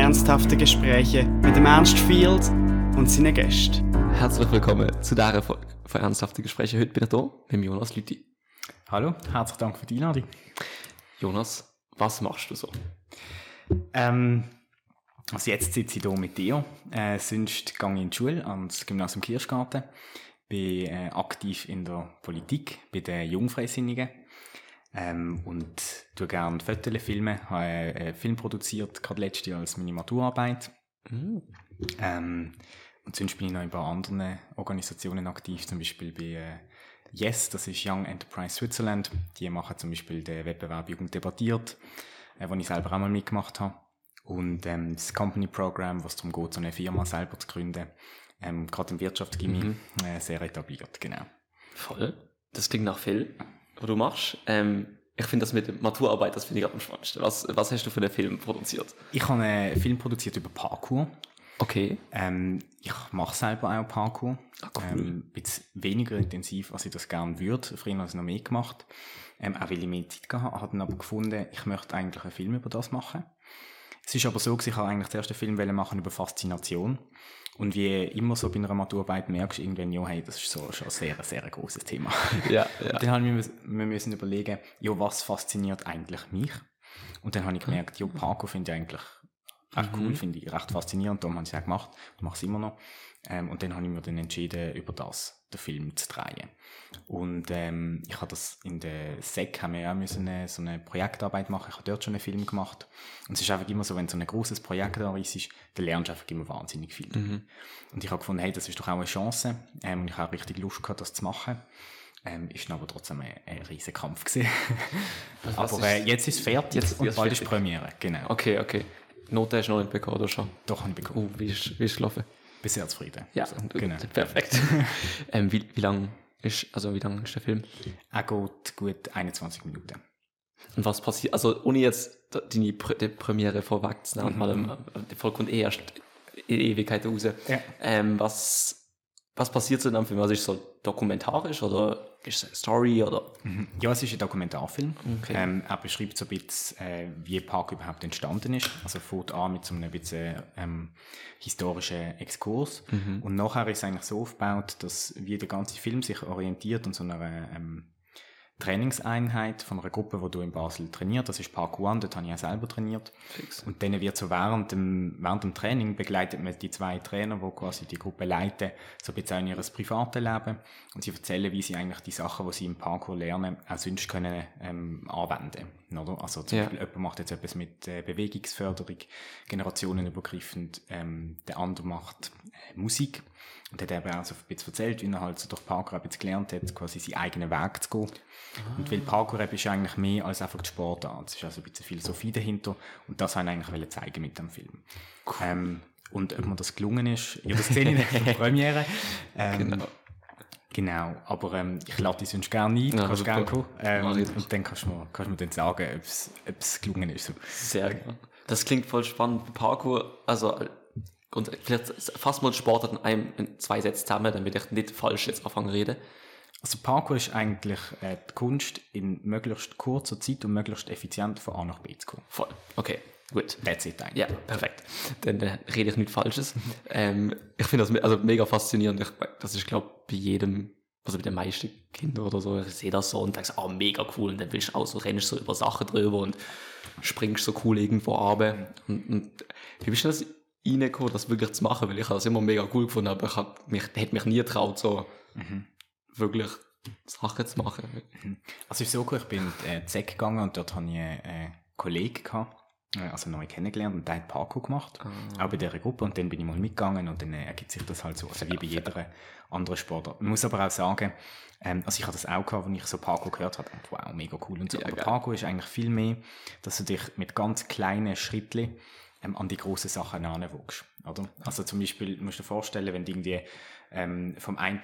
ernsthafte Gespräche mit dem Ernst Field und seinen Gästen. Herzlich willkommen zu dieser Folge von Ernsthafte Gespräche. Heute bin ich hier mit Jonas Lüthi. Hallo, herzlichen Dank für die Einladung. Jonas, was machst du so? Ähm, also jetzt sitze ich hier mit dir. Äh, sonst gehe ich in die Schule ans Gymnasium Kirschgarten. Bin äh, aktiv in der Politik, bei den Jungfreisinnigen. Ähm, und tue gerne Fotos, Filme. Habe einen Film produziert, gerade letztes Jahr als meine Maturarbeit. Mhm. Ähm, und sonst bin ich noch in ein paar anderen Organisationen aktiv, zum Beispiel bei äh, Yes, das ist Young Enterprise Switzerland. Die machen zum Beispiel den Wettbewerb Jugend debattiert, äh, wo ich selber auch mal mitgemacht habe. Und ähm, das Company Program, was darum geht, so eine Firma selber zu gründen, ähm, gerade im Wirtschaftsgymnasium Mhm. äh, sehr etabliert, genau. Voll. Das klingt nach viel, was du machst. Ähm, ich finde das mit der Maturarbeit, das finde ich am spannendsten. Was, was hast du für einen Film produziert? Ich habe einen Film produziert über Parkour. Okay. Ähm, ich mache selber auch Parkour. Ah, cool. Ähm, ein bisschen weniger intensiv, als ich das gerne würde. Früher habe ich noch mehr gemacht. Ähm, auch weil ich mehr Zeit gehabt habe. Habe dann aber gefunden, ich möchte eigentlich einen Film über das machen. Es ist aber so, gewesen, ich habe eigentlich zuerst einen Film machen über Faszination. Und wie immer so bei einer Maturarbeit merkst du irgendwann, ja, hey, das ist so schon ein sehr, sehr grosses Thema. Ja, Und dann haben wir, müssen- wir müssen überlegen, ja, was fasziniert eigentlich mich? Und dann habe ich gemerkt, ja, Parkour finde ich eigentlich echt cool, finde ich recht faszinierend, darum habe ich es auch gemacht und mache es immer noch. Ähm, und dann habe ich mir dann entschieden, über das den Film zu drehen. Und ähm, ich habe das in der SEC, haben wir ja müssen eine, so eine Projektarbeit machen, ich habe dort schon einen Film gemacht. Und es ist einfach immer so, wenn so ein großes Projekt da ist, dann lernst du einfach immer wahnsinnig viel. Und ich habe gefunden, hey, das ist doch auch eine Chance. Ähm, und ich habe richtig Lust gehabt, das zu machen. Ähm, ist dann aber trotzdem ein, ein riesen Kampf gewesen. was aber äh, ist- jetzt ist es fertig Jetzt- und jetzt bald ist fertig. Premiere. Genau. Okay, okay. Note hast du noch nicht bekommen, oder schon? Doch, habe ich bekommen. Oh, wie ist, wie ist gelaufen? Sehr zufrieden. Ja, So, genau. perfekt. ähm, wie, wie lang ist, also wie lang ist der Film? Er geht gut 21 Minuten. Und was passiert, also ohne jetzt deine Pr die Premiere vorwegzunehmen, weil ähm, die Folge kommt eh erst in Ewigkeit raus. Ja. Ähm, was, was passiert so in einem Film? Also ist es so dokumentarisch oder ist es eine Story oder? Ja, es ist ein Dokumentarfilm. Okay. Ähm, er beschreibt so ein bisschen, äh, wie Park überhaupt entstanden ist. Also fängt an mit so einem bisschen ähm, historischen Exkurs. Und nachher ist es eigentlich so aufgebaut, dass wie der ganze Film sich orientiert an so einer ähm, Trainingseinheit von einer Gruppe, die du in Basel trainiert. Das ist Park One, dort habe ich auch selber trainiert. Fix. Und dann wird so während dem, während dem Training begleitet man die zwei Trainer, die quasi die Gruppe leiten, so ein bisschen in ihr privates Leben. Und sie erzählen, wie sie eigentlich die Sachen, die sie im Parkour lernen, auch sonst können ähm, anwenden. Oder? Also zum Ja. Beispiel, jemand macht jetzt etwas mit äh, Bewegungsförderung, generationenübergreifend, ähm, der andere macht äh, Musik. Und hat eben auch so ein bisschen erzählt, wie er halt so durch Parkour ein bisschen gelernt hat, quasi seinen eigenen Weg zu gehen. Und weil Parkour eben ist eigentlich mehr als einfach die Sportart. Es ist also ein bisschen Philosophie dahinter. Und das wollte ich eigentlich zeigen mit dem Film. Ähm, und ob mir das gelungen ist, ja, das sehe ich nicht in der Premiere. Ähm, Genau. Genau, aber ähm, ich lade dich sonst gerne ein, Ja, kannst gerne kommen. Ähm, und dann kannst du mir, kannst du mir dann sagen, ob es- ob es gelungen ist. So. Sehr gerne. Das klingt voll spannend. Parkour, also grund- vielleicht fassen wir uns Sportart in einem, in zwei Sätzen zusammen, damit ich nicht falsch jetzt anfangen rede. Also Parkour ist eigentlich äh, die Kunst, in möglichst kurzer Zeit und möglichst effizient von A nach B zu kommen. Voll. Okay, gut. That's it eigentlich. Ja, perfekt. Dann äh, rede ich nichts Falsches. ähm, ich finde das me- also mega faszinierend. Ich, das ist, glaube ich, bei jedem, also bei den meisten Kindern oder so, ich sehe das so und denke, so, ah, mega cool. Und dann willst du auch so, rennst so über Sachen drüber und springst so cool irgendwo runter. Und, und wie bist du das reingekommen, das wirklich zu machen? Weil ich habe das immer mega cool gefunden, aber ich hab mich, hätte mich nie getraut, so wirklich Sachen zu machen. Also es ist so cool, ich bin in äh, ZEC gegangen und dort hatte ich einen äh, Kollegen, gehabt, äh, also neu kennengelernt und der hat Parkour gemacht, auch bei dieser Gruppe und dann bin ich mal mitgegangen und dann äh, ergibt sich das halt so, also wie bei jeder anderen Sportart. Man muss aber auch sagen, ähm, also ich hatte das auch gehabt, als ich so Parkour gehört habe, und wow, mega cool und so, Ja, aber geil. Parkour ist eigentlich viel mehr, dass du dich mit ganz kleinen Schritten ähm, an die grossen Sachen heranwächst, oder? Also zum Beispiel, du musst dir vorstellen, wenn du irgendwie ähm, vom einen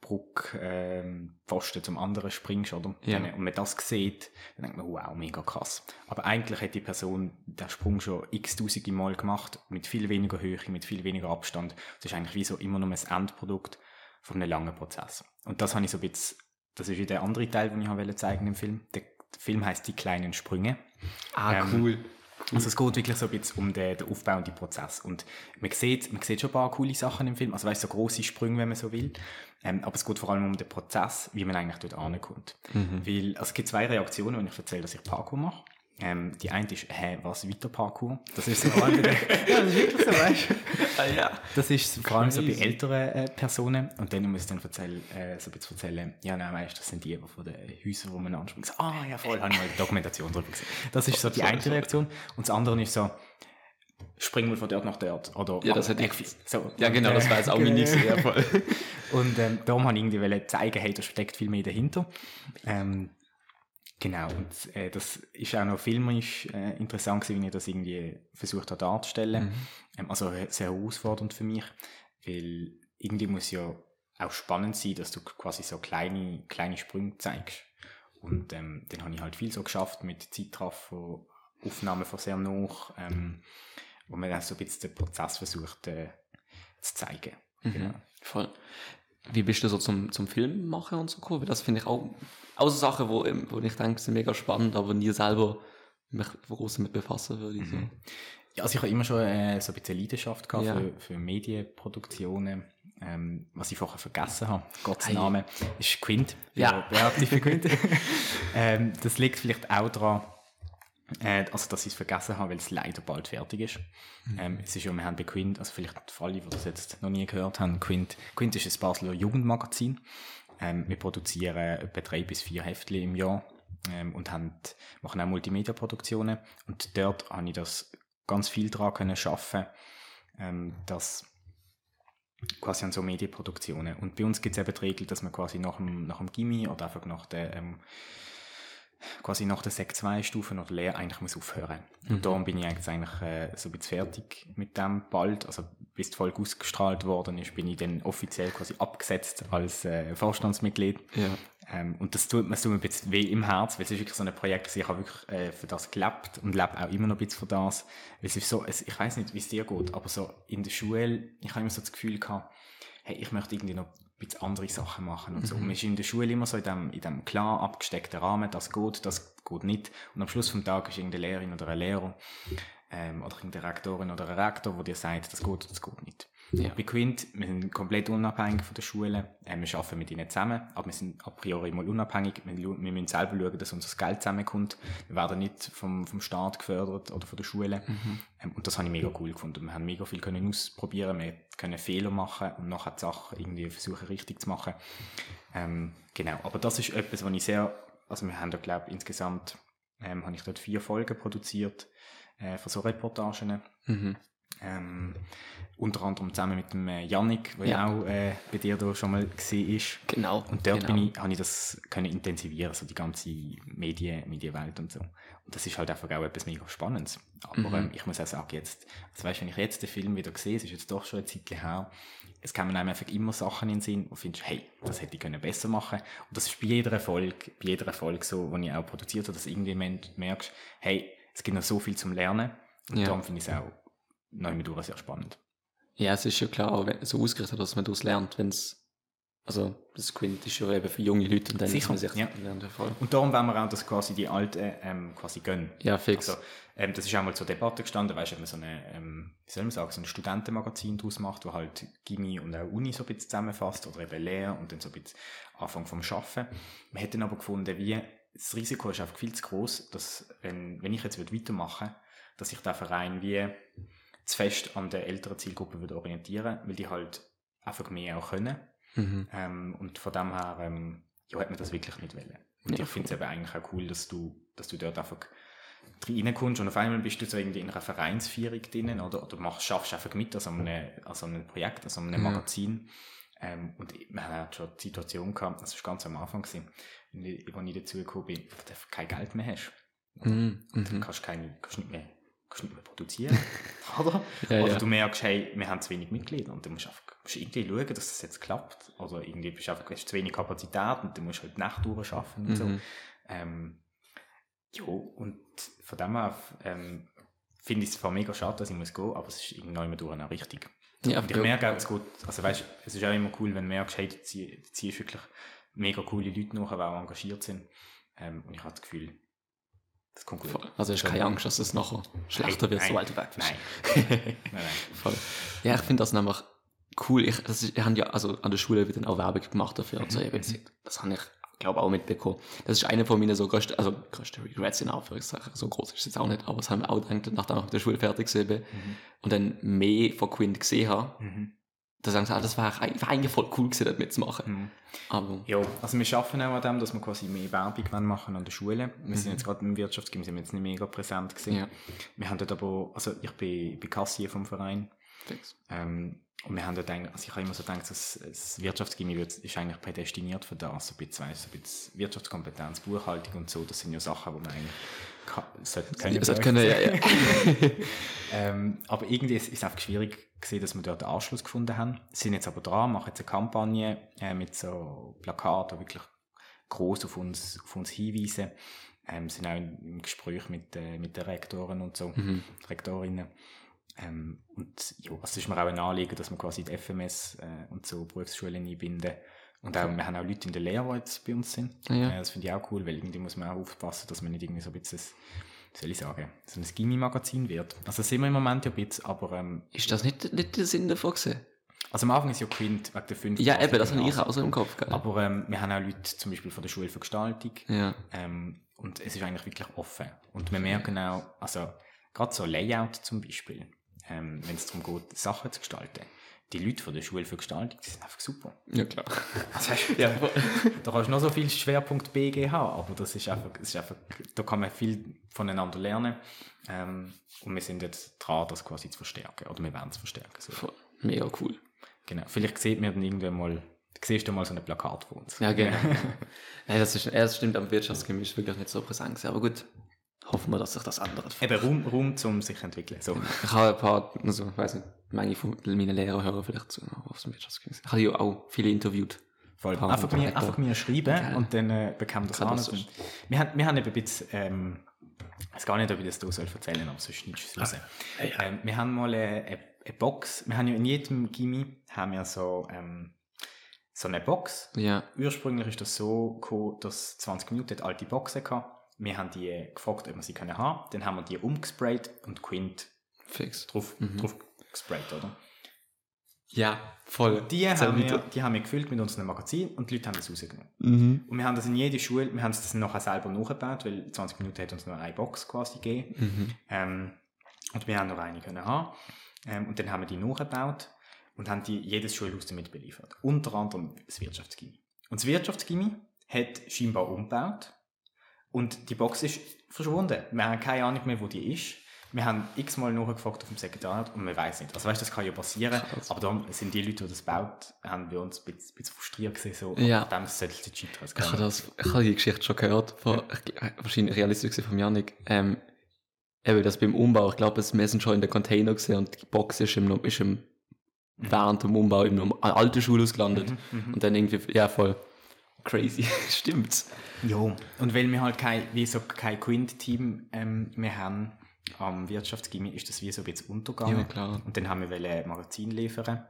Bruck ähm, Pfosten zum anderen springst, oder? Ja. Dann, und man das sieht, dann denkt man, wow, mega krass. Aber eigentlich hat die Person den Sprung schon x tausende Mal gemacht, mit viel weniger Höhe, mit viel weniger Abstand. Das ist eigentlich wie so immer nur ein Endprodukt von einem langen Prozess. Und das habe ich so ein bisschen, das ist wieder der andere Teil, den ich zeigen im Film. Der Film heißt Die kleinen Sprünge. Ah, Ähm, cool. Also es geht wirklich so ein bisschen um den, den Aufbau und den Prozess. Und man sieht, man sieht schon ein paar coole Sachen im Film, also weißt so grosse Sprünge, wenn man so will. Ähm, aber es geht vor allem um den Prozess, wie man eigentlich dort ankommt. Weil also es gibt zwei Reaktionen, wenn ich erzähle, dass ich Parkour mache. Ähm, die eine ist, hä, was, weiter Parkour? Das ist so vor allem bei den, ja, das ist wirklich so, weißt du? Ah, ja. Das ist vor allem so bei älteren äh, Personen. Und dann muss ich dann erzählen, äh, so ein bisschen erzählen, ja, nein, weißt du, das sind die die von den Häusern, wo man anspringt. Ah, ja, voll, habe ich mal eine Dokumentation drüber gesehen. Das ist so die eine Reaktion. Und das andere ist so, spring mal von dort nach dort. Oder Ja, das hätte ich- so. Ja, genau, das war jetzt auch mein nächster ja, voll. Und ähm, darum habe ich irgendwie zeigen, hey, da steckt viel mehr dahinter. Ähm, genau, und äh, das ist auch noch filmisch äh, interessant gewesen, wie ich das irgendwie versucht habe darzustellen. Ähm, also äh, sehr herausfordernd für mich, weil irgendwie muss ja auch spannend sein, dass du quasi so kleine, kleine Sprünge zeigst. Und ähm, dann habe ich halt viel so geschafft mit Zeitraffer, Aufnahmen von sehr noch, ähm, wo man dann so ein bisschen den Prozess versucht äh, zu zeigen. Genau. Voll. Wie bist du so zum, zum Film machen und so gekommen? Weil Das finde ich auch, auch so Sachen, wo, wo ich denke, sind mega spannend, aber nie selber mich groß damit befassen würde. ich So. Ja, also ich habe immer schon äh, so ein bisschen Leidenschaft gehabt Ja. für, für Medienproduktionen. Ähm, was ich vorher vergessen habe, Gottes Hey. Name, ist Quint. Ja. Beatrice für Quint. ähm, das liegt vielleicht auch daran, also dass ich es vergessen habe, weil es leider bald fertig ist. Ähm, es ist ja, wir haben bei Quint, also vielleicht für alle, die das jetzt noch nie gehört haben, Quint, Quint ist ein Basler Jugendmagazin. Ähm, wir produzieren etwa drei bis vier Heftchen im Jahr ähm, und haben, machen auch Multimedia-Produktionen. Und dort habe ich das ganz viel daran können schaffen, ähm, dass quasi an so Medienproduktionen. Und bei uns gibt es eben die Regel, dass man quasi nach dem, nach dem Gimmi oder einfach nach der, ähm, quasi nach der Sek 2 Stufe oder Lehre eigentlich muss aufhören. Und darum bin ich jetzt eigentlich äh, so ein bisschen fertig mit dem bald. Also bis die Folge ausgestrahlt worden ist, bin ich dann offiziell quasi abgesetzt als äh, Vorstandsmitglied. Ja. Ähm, und das tut mir so ein bisschen weh im Herz, weil es ist wirklich so ein Projekt, gewesen. ich habe wirklich äh, für das gelebt und lebe auch immer noch ein bisschen für das. Weil es ist so, es, ich weiß nicht, wie es dir geht, aber so in der Schule, ich habe immer so das Gefühl gehabt, hey, ich möchte irgendwie noch bisschen andere Sachen machen und so. Und man ist in der Schule immer so in dem, in dem klar abgesteckten Rahmen, das geht, das geht nicht. Und am Schluss vom Tag ist irgendeine Lehrerin oder ein Lehrer ähm, oder irgendeine Rektorin oder ein Rektor, der dir sagt, das geht, das geht nicht. Ja. Bei Quint, wir sind komplett unabhängig von der Schule. Äh, wir arbeiten mit ihnen zusammen, aber wir sind a priori mal unabhängig. Wir, müssen selber schauen, dass unser Geld zusammenkommt. Wir werden nicht vom, vom Staat gefördert oder von der Schule. Ähm, und das habe ich mega cool gefunden. Wir haben mega viel können ausprobieren, wir können Fehler machen und nachher die Sachen irgendwie versuchen richtig zu machen. Ähm, genau, aber das ist etwas, was ich sehr, also wir haben da glaube ich insgesamt, ähm, habe ich dort vier Folgen produziert äh, von so Reportagen. Mhm. Ähm, unter anderem zusammen mit dem äh, Yannick, der Ja. auch äh, bei dir da schon mal gesehen ist. Genau. Und dort genau. bin ich, habe ich das können intensivieren, so die ganze Medien, Medienwelt und so. Und das ist halt einfach auch etwas mega Spannendes. Aber Mhm. ähm, ich muss auch sagen, jetzt, also weißt, wenn ich jetzt den Film wieder sehe, es ist jetzt doch schon eine Zeit her, es kommen einem einfach immer Sachen in den Sinn, wo du findest, hey, das hätte ich können besser machen. Und das ist bei jeder Erfolg, bei jeder Erfolg so, die ich auch produziert habe, dass irgendjemand merkst, hey, es gibt noch so viel zum Lernen. Und Ja. darum finde ich es auch neu mit sehr spannend. Ja, es ist ja klar, auch wenn- so ausgerichtet, dass man daraus lernt, wenn es, also das Quint ist ja eben für junge Leute und dann Sicher, man sich ja. lernt voll. Und darum wollen wir auch, dass quasi die Alten ähm, quasi gönnen. Ja, fix. Also, ähm, das ist auch mal zur Debatte gestanden, weißt du, ob man so eine, ähm, wie soll man sagen, so ein Studentenmagazin daraus macht, wo halt Gimmi und auch Uni so ein bisschen zusammenfasst oder eben Lehre und dann so ein bisschen Anfang vom Schaffen. Wir hätten aber gefunden, wie, das Risiko ist einfach viel zu groß, dass, wenn, wenn ich jetzt würde weitermachen dass ich den Verein wie zu fest an der älteren Zielgruppe würde orientieren, weil die halt einfach mehr auch können. Mhm. Ähm, und von dem her, ähm, ja, hat man das wirklich nicht wollen. Und Ja, ich finde es eben eigentlich auch cool, dass du, dass du dort einfach reinkommst und auf einmal bist du so irgendwie in einer Vereinsführung drinnen oder, oder machst, schaffst einfach mit an so einem, an so einem Projekt, an so einem Ja. Magazin. Ähm, und wir haben halt schon die Situation gehabt, das war ganz am Anfang, gewesen, als ich als ich dazu gekommen bin, wo du kein Geld mehr hast. Mhm. Und dann Mhm. kannst du keine, kannst nicht mehr, kannst nicht mehr produzieren. oder? Ja, oder ja. du merkst, hey, wir haben zu wenig Mitglieder und du musst einfach musst irgendwie schauen, dass das jetzt klappt. Oder irgendwie bist du einfach, hast zu wenig Kapazität und du musst halt Nacht durcharbeiten und so. Mhm. Ähm, ja, und von dem her ähm, finde ich es zwar mega schade, dass ich muss gehen, aber es ist irgendwann durch auch richtig. Ja, Und ich merke auch, es geht, also weißt, es ist auch immer cool, wenn du merkst, hey, du ziehst wirklich mega coole Leute nach, die auch engagiert sind. Ähm, und ich habe das Gefühl, Das kommt gut. Voll. Also hast keine Angst, dass es nachher schlechter wird, sobald du weg bist. Nein. nein, nein. Voll. Ja, ich finde das nämlich cool. Ich, das ist, wir haben ja also an der Schule wird dann auch Werbung gemacht dafür. Und so, Mhm. ich, das habe ich, glaube auch mitbekommen. Das ist einer von meinen so größten, also größten Regrets in Anführungszeichen. So groß ist es jetzt auch nicht, aber das haben wir auch gedacht, nachdem ich mit der Schule fertig gewesen bin und dann mehr von Quint gesehen habe, Mhm. Da sagen sie, ah, das wäre wär eigentlich voll cool gewesen, dort mitzumachen. Mhm. Aber Ja, also wir arbeiten auch an dem, dass wir quasi mehr Werbung machen an der Schule. Wir sind jetzt gerade im Wirtschaftsgym, sind wir jetzt nicht mega präsent gewesen. Mhm. Ja. Wir haben dort aber, also ich bin, bin Kassier vom Verein. fix. Ähm, und wir haben dort eigentlich, also ich habe immer so gedacht, dass das Wirtschaftsgymnasium wird- ist eigentlich prädestiniert für das, so ein bisschen, weißt, so ein bisschen Wirtschaftskompetenz, Buchhaltung und so, das sind ja Sachen, die man eigentlich kann, sollte können. Das können, ja, ja. Ähm, aber irgendwie ist es einfach schwierig gewesen, dass wir dort einen Anschluss gefunden haben. Sind jetzt aber dran, machen jetzt eine Kampagne äh, mit so Plakaten, die wirklich groß auf uns, auf uns hinweisen. Ähm, sind auch im im Gespräch mit, äh, mit den Rektoren und so, Mhm. Rektorinnen. Ähm, und ja, es ist mir auch ein Anliegen, dass wir quasi die FMS äh, und so Berufsschulen einbinden. Und auch, wir haben auch Leute in der Lehre, die jetzt bei uns sind. Ja. Äh, das finde ich auch cool, weil irgendwie muss man auch aufpassen, dass man nicht irgendwie so ein bisschen, wie soll ich sagen, so ein Gimmi-Magazin wird. Also das sind wir im Moment ja ein bisschen, aber ähm, Ist das nicht, nicht der Sinn davon gewesen? also am Anfang ist ja Quint wegen der fünf Ja, eben, das habe ich auch so im Kopf gehabt. Aber ähm, wir haben auch Leute zum Beispiel von der Schule für Gestaltung. Ja. Ähm, und es ist eigentlich wirklich offen. Und wir merken auch, also gerade so Layout zum Beispiel, ähm, wenn es darum geht, Sachen zu gestalten. Die Leute von der Schule für Gestaltung, die sind einfach super. Ja, klar. Also, ja. da kannst du noch so viel Schwerpunkt BG haben, aber das ist einfach, das ist einfach da kann man viel voneinander lernen. Ähm, und wir sind jetzt dran, das quasi zu verstärken. Oder wir werden es verstärken. So. Voll. Mega cool. Genau. Vielleicht sieht man dann irgendwann mal, siehst du mal so ein Plakat von uns. Ja, genau. Nein, das, ist, das stimmt, am Wirtschaftsgymnasium ist wirklich nicht so präsent. Aber gut, hoffen wir, dass sich das ändert. Eben Raum, Raum zum sich entwickeln. So. Ich habe ein paar, also, ich weiß nicht, manche von meinen Lehrer hören vielleicht zu, auf dem Wirtschaftsgymnasium. Ich habe ja auch viele interviewt. Voll. Einfach, mir, einfach mir schreiben Geil. und dann äh, bekommen wir das an. das Und Wir haben, wir haben eben ein bisschen, ähm, ich weiß gar nicht, ob ich das hier soll erzählen soll, aber sonst nicht raus. Ähm, wir haben mal eine, eine, eine Box, wir haben ja in jedem Gimmi haben wir so, ähm, so eine Box. Ja, Ursprünglich ist das so gekommen, dass 20 Minuten alte Boxen gehabt. Wir haben die gefragt, ob wir sie können haben. Dann haben wir die umgesprayt und Quint fix. drauf, drauf gesprayt, oder? Ja, voll. Die haben, wir, die haben wir gefüllt mit unserem Magazin und die Leute haben das rausgenommen. Mhm. Und wir haben das in jede Schule, wir haben das nachher selber nachgebaut, weil 20 Minuten hat uns nur eine Box quasi gegeben. Mhm. Ähm, und wir haben noch eine können haben. Ähm, und dann haben wir die nachgebaut und haben die jedes Schulhaus damit beliefert. Unter anderem das Wirtschaftsgymnasium. Und das Wirtschaftsgymnasium hat scheinbar umgebaut und die Box ist verschwunden. Wir haben keine Ahnung mehr, wo die ist. Wir haben x-mal nachgefragt auf dem Sekretariat und man weiß nicht. Also weißt, das kann ja passieren, Krass. aber dann sind die Leute, die das baut, haben bei uns ein bisschen, ein bisschen frustriert gesehen, so, Ja. dem sollte es nicht scheitern. Ich habe, das, ich habe die Geschichte schon gehört, von, ich, gl- wahrscheinlich realistisch gesehen von Janik. Ähm, eben das beim Umbau, ich glaube, wir sind schon in den Container gesehen und die Box ist, im, ist im, während dem Umbau im norm- alten Schulhaus gelandet. Und dann irgendwie, ja, voll crazy. Stimmt. Ja, und weil wir halt kein, wie so kein Quint-Team ähm, mehr haben am Wirtschaftsgymnasium, ist das wie so ein bisschen untergegangen. Ja, klar. Und dann haben wir wollen ein Magazin liefern.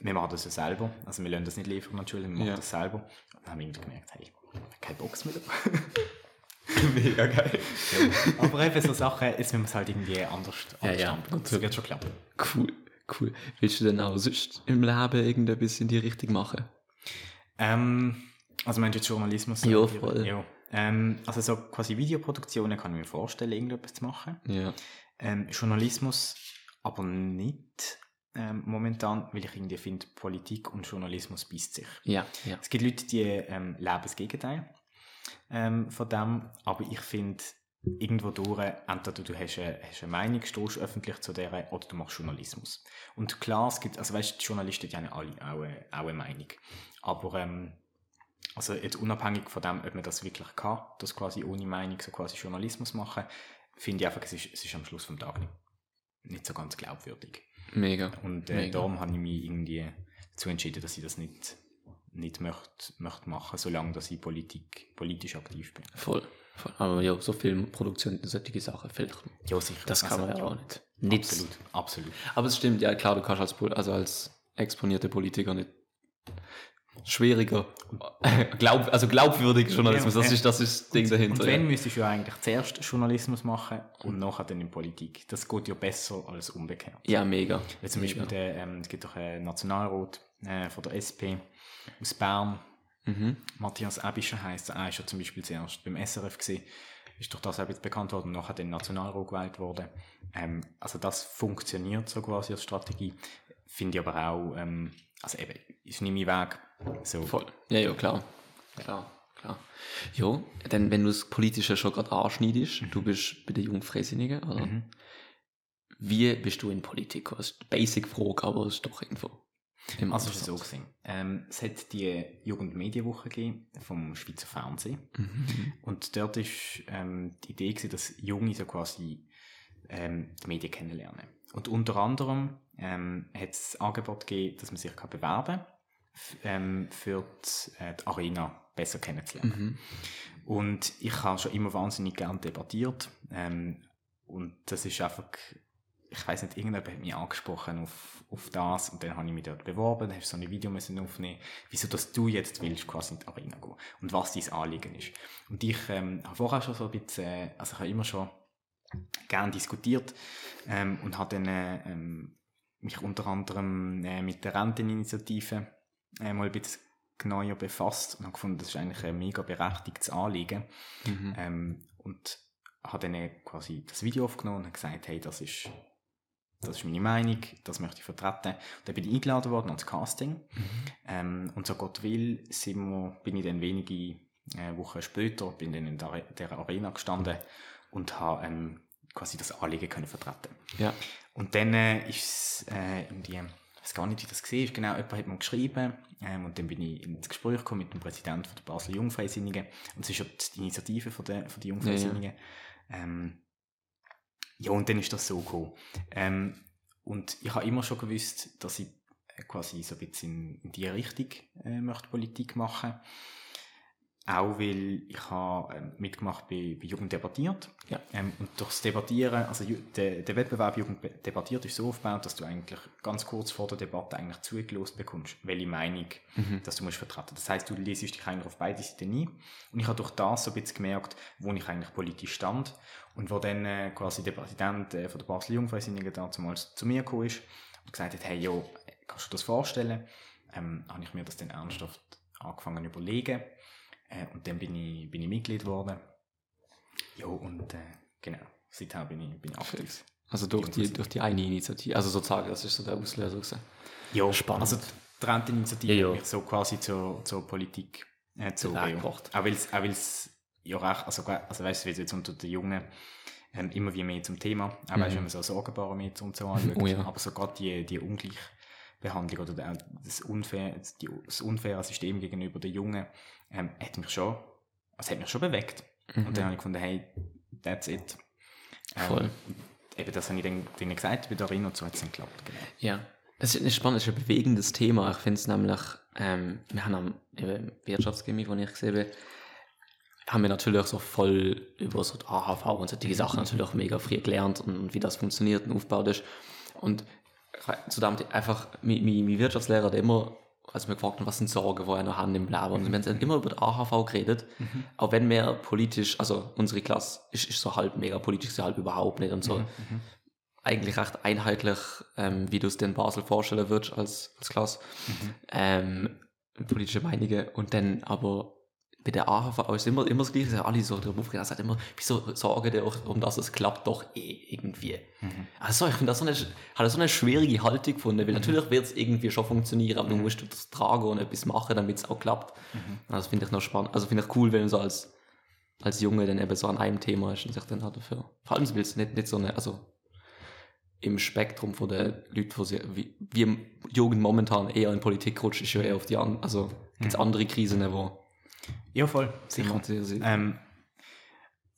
Wir machen das ja selber. Also wir lassen das nicht liefern Schule, wir machen Ja. das selber. Und dann haben wir irgendwie gemerkt, hey, keine Box mehr. Mega geil. Aber eben so Sachen, jetzt müssen wir es halt irgendwie anders, Ja, anders ja, anpacken. Das wird schon klappen. Cool, cool. Willst du denn auch sonst im Leben irgendetwas in die Richtung machen? Ähm, also meinst du jetzt Journalismus? Ja, voll. Ja. Ähm, also so quasi Videoproduktionen kann ich mir vorstellen, irgendetwas zu machen. Ja. Ähm, Journalismus aber nicht ähm, momentan, weil ich irgendwie finde, Politik und Journalismus beißt sich. Ja, ja. Es gibt Leute, die ähm, leben das Gegenteil ähm, von dem, aber ich finde, irgendwo durch, entweder du hast eine, hast eine Meinung, stehst öffentlich zu der, oder du machst Journalismus. Und klar, es gibt, also weißt, die Journalisten die haben alle auch eine, auch eine Meinung. Aber ähm, also jetzt unabhängig von dem, ob man das wirklich kann, das quasi ohne Meinung so quasi Journalismus machen, finde ich einfach, es ist, es ist am Schluss vom Tag nicht, nicht so ganz glaubwürdig. Mega. Und äh, Mega. darum habe ich mich irgendwie dazu entschieden, dass ich das nicht, nicht möchte, möchte machen, solange dass ich Politik, politisch aktiv bin. Voll. voll. Aber ja, so Filmproduktion, solche Sachen, vielleicht. Ja, sicher. Das kann man Also, ja auch nicht. nicht. Absolut, absolut. Aber es stimmt, ja klar, du kannst als, also als exponierte Politiker nicht schwieriger. Glaub, also glaubwürdiger Journalismus, Ja, das, ist, das ist das Ding dahinter. Und wenn, ja. müsstest du ja eigentlich zuerst Journalismus machen und nachher dann in Politik. Das geht ja besser als umgekehrt. ja, mega. Weil zum Beispiel der, ähm, es gibt doch einen Nationalrat äh, von der SP aus Bern, Mhm. Matthias Ebischer heisst er, er ist ja zum Beispiel zuerst beim SRF gesehen, ist durch das auch jetzt bekannt worden und nachher den Nationalrat gewählt worden. Ähm, also das funktioniert so quasi als Strategie. Finde ich aber auch, ähm, also eben, ist nicht mein Weg. So. Voll. Ja, ja, klar. Klar, klar. Jo, denn wenn du das Politische schon gerade anschneidest, du bist bei den Jungfreisinnigen, oder? Mhm. Wie bist du in Politik? Das ist eine Basic-Frage, aber es ist doch irgendwo. immer Also es ist so interessant. gesehen. Ähm, es hat die Jugendmedienwoche gegeben vom Schweizer Fernsehen. Mhm. Und dort ist ähm, die Idee gewesen, dass Junge so quasi ähm, die Medien kennenlernen. Und unter anderem ähm, hat es ein Angebot gegeben, dass man sich kann bewerben kann, ähm, für die, äh, die Arena besser kennenzulernen. Mhm. Und ich habe schon immer wahnsinnig gern debattiert. Ähm, und das ist einfach, ich weiß nicht, irgendjemand hat mich angesprochen auf, auf das und dann habe ich mich dort beworben, dann hast du so ein Video müssen aufnehmen, wieso dass du jetzt willst quasi in die Arena gehen und was dein Anliegen ist. Und ich ähm, habe vorher schon so ein bisschen, äh, also ich habe immer schon gern diskutiert ähm, und habe dann äh, ähm, mich unter anderem äh, mit der Renteninitiative äh, mal ein bisschen genauer befasst und habe gefunden, das ist eigentlich ein mega berechtigtes Anliegen. Mhm. Ähm, und habe dann quasi das Video aufgenommen und gesagt, hey, das ist, das ist meine Meinung, das möchte ich vertreten. Und dann bin ich eingeladen worden ans Casting. Ähm, und so Gott will, sind wir, bin ich dann wenige äh, Wochen später, bin dann in der, der Arena gestanden und habe ähm, quasi das Anliegen können vertreten. Ja. Und dann äh, ist es äh, irgendwie, ich weiß gar nicht, wie das war, genau, jemand hat mir geschrieben ähm, und dann bin ich ins Gespräch gekommen mit dem Präsidenten von der Basel Jungfreisinnigen und es ist ja die Initiative von der, von der Jungfreisinnigen. Ähm, ja, und dann ist das so gekommen. Ähm, und ich habe immer schon gewusst, dass ich quasi so ein bisschen in, in die Richtung äh, möchte Politik machen auch weil ich habe ähm, mitgemacht bei, bei Jugend debattiert. Ja. Ähm, und durchs Debattieren, also der, der Wettbewerb Jugend debattiert ist so aufgebaut, dass du eigentlich ganz kurz vor der Debatte eigentlich zugelost bekommst, welche Meinung Mhm. dass du musst vertreten. Das heißt, du lesest dich eigentlich auf beide Seiten ein. Und ich habe durch das so ein bisschen gemerkt, wo ich eigentlich politisch stand. Und wo dann äh, quasi der Präsident äh, von der Basel Jungfreisinnigen damals zu mir gekommen ist und gesagt hat, hey, jo, kannst du dir das vorstellen? Ähm, habe ich mir das dann ernsthaft angefangen zu überlegen. Äh, und dann bin ich, bin ich Mitglied geworden. Ja, und äh, genau, seither bin ich, bin ich aktiv. Also durch die, durch die eine Initiative, also sozusagen, das ist so der Auslöser gewesen. Ja, Spannend. Also die Renteninitiative Ja, ja. hat mich so quasi zur, zur Politik äh, gezogen. Auch weil es ja recht, also, also weißt du, wie es jetzt unter den Jungen ähm, immer wie mehr zum Thema, auch weißt, wenn man so Sorgenbarometer und so anschaut, Mhm. Oh ja. aber so gerade die, die Ungleichbehandlung oder der, das, unfair, die, das unfaire System gegenüber den Jungen ähm, hat mich schon, also hat mich schon bewegt. Und dann habe ich gefunden, hey, that's it. Ähm, Mhm. Voll. Eben, das habe ich dann, denen gesagt, bei der Arena und so hat es dann geklappt. Genau. Ja, das ist ein spannendes, das ist ein bewegendes Thema. Ich finde es nämlich, ähm, wir haben am eben Wirtschaftschemie, wo ich gesehen habe, haben wir natürlich so voll über so die AHV und solche Sachen natürlich mega früh gelernt und, und wie das funktioniert und aufgebaut ist. Und zu dem einfach, mein, mein, mein Wirtschaftslehrer hat immer, als wir gefragt haben, was sind Sorgen, er noch haben im Leben, und wir haben immer über die AHV geredet, auch wenn wir politisch, also unsere Klasse ist, ist so halb mega politisch, sie halb überhaupt nicht und so. Eigentlich recht einheitlich, ähm, wie du es dir in Basel vorstellen würdest als, als Klasse. Ähm, politische Meinungen. Und dann aber bei der AHV ist immer, immer das Gleiche, dass alle so darüber aufgehen, sagt immer, wieso sorgen die auch um das, es klappt doch eh irgendwie. Also ich finde das so eine, hat so eine schwierige Haltung gefunden, weil natürlich wird es irgendwie schon funktionieren, aber du musst das tragen und etwas machen, damit es auch klappt. Und Das finde ich noch spannend, also finde ich cool, wenn du so als, als Junge dann eben so an einem Thema ist und sich dann halt dafür, vor allem willst du nicht, nicht so eine, also im Spektrum von der Leute, wo sie, wie, wie Jugend momentan eher in Politik rutscht, ist ja eher auf die an, also gibt es andere Krisen, wo Ja, voll, sicher. Ähm,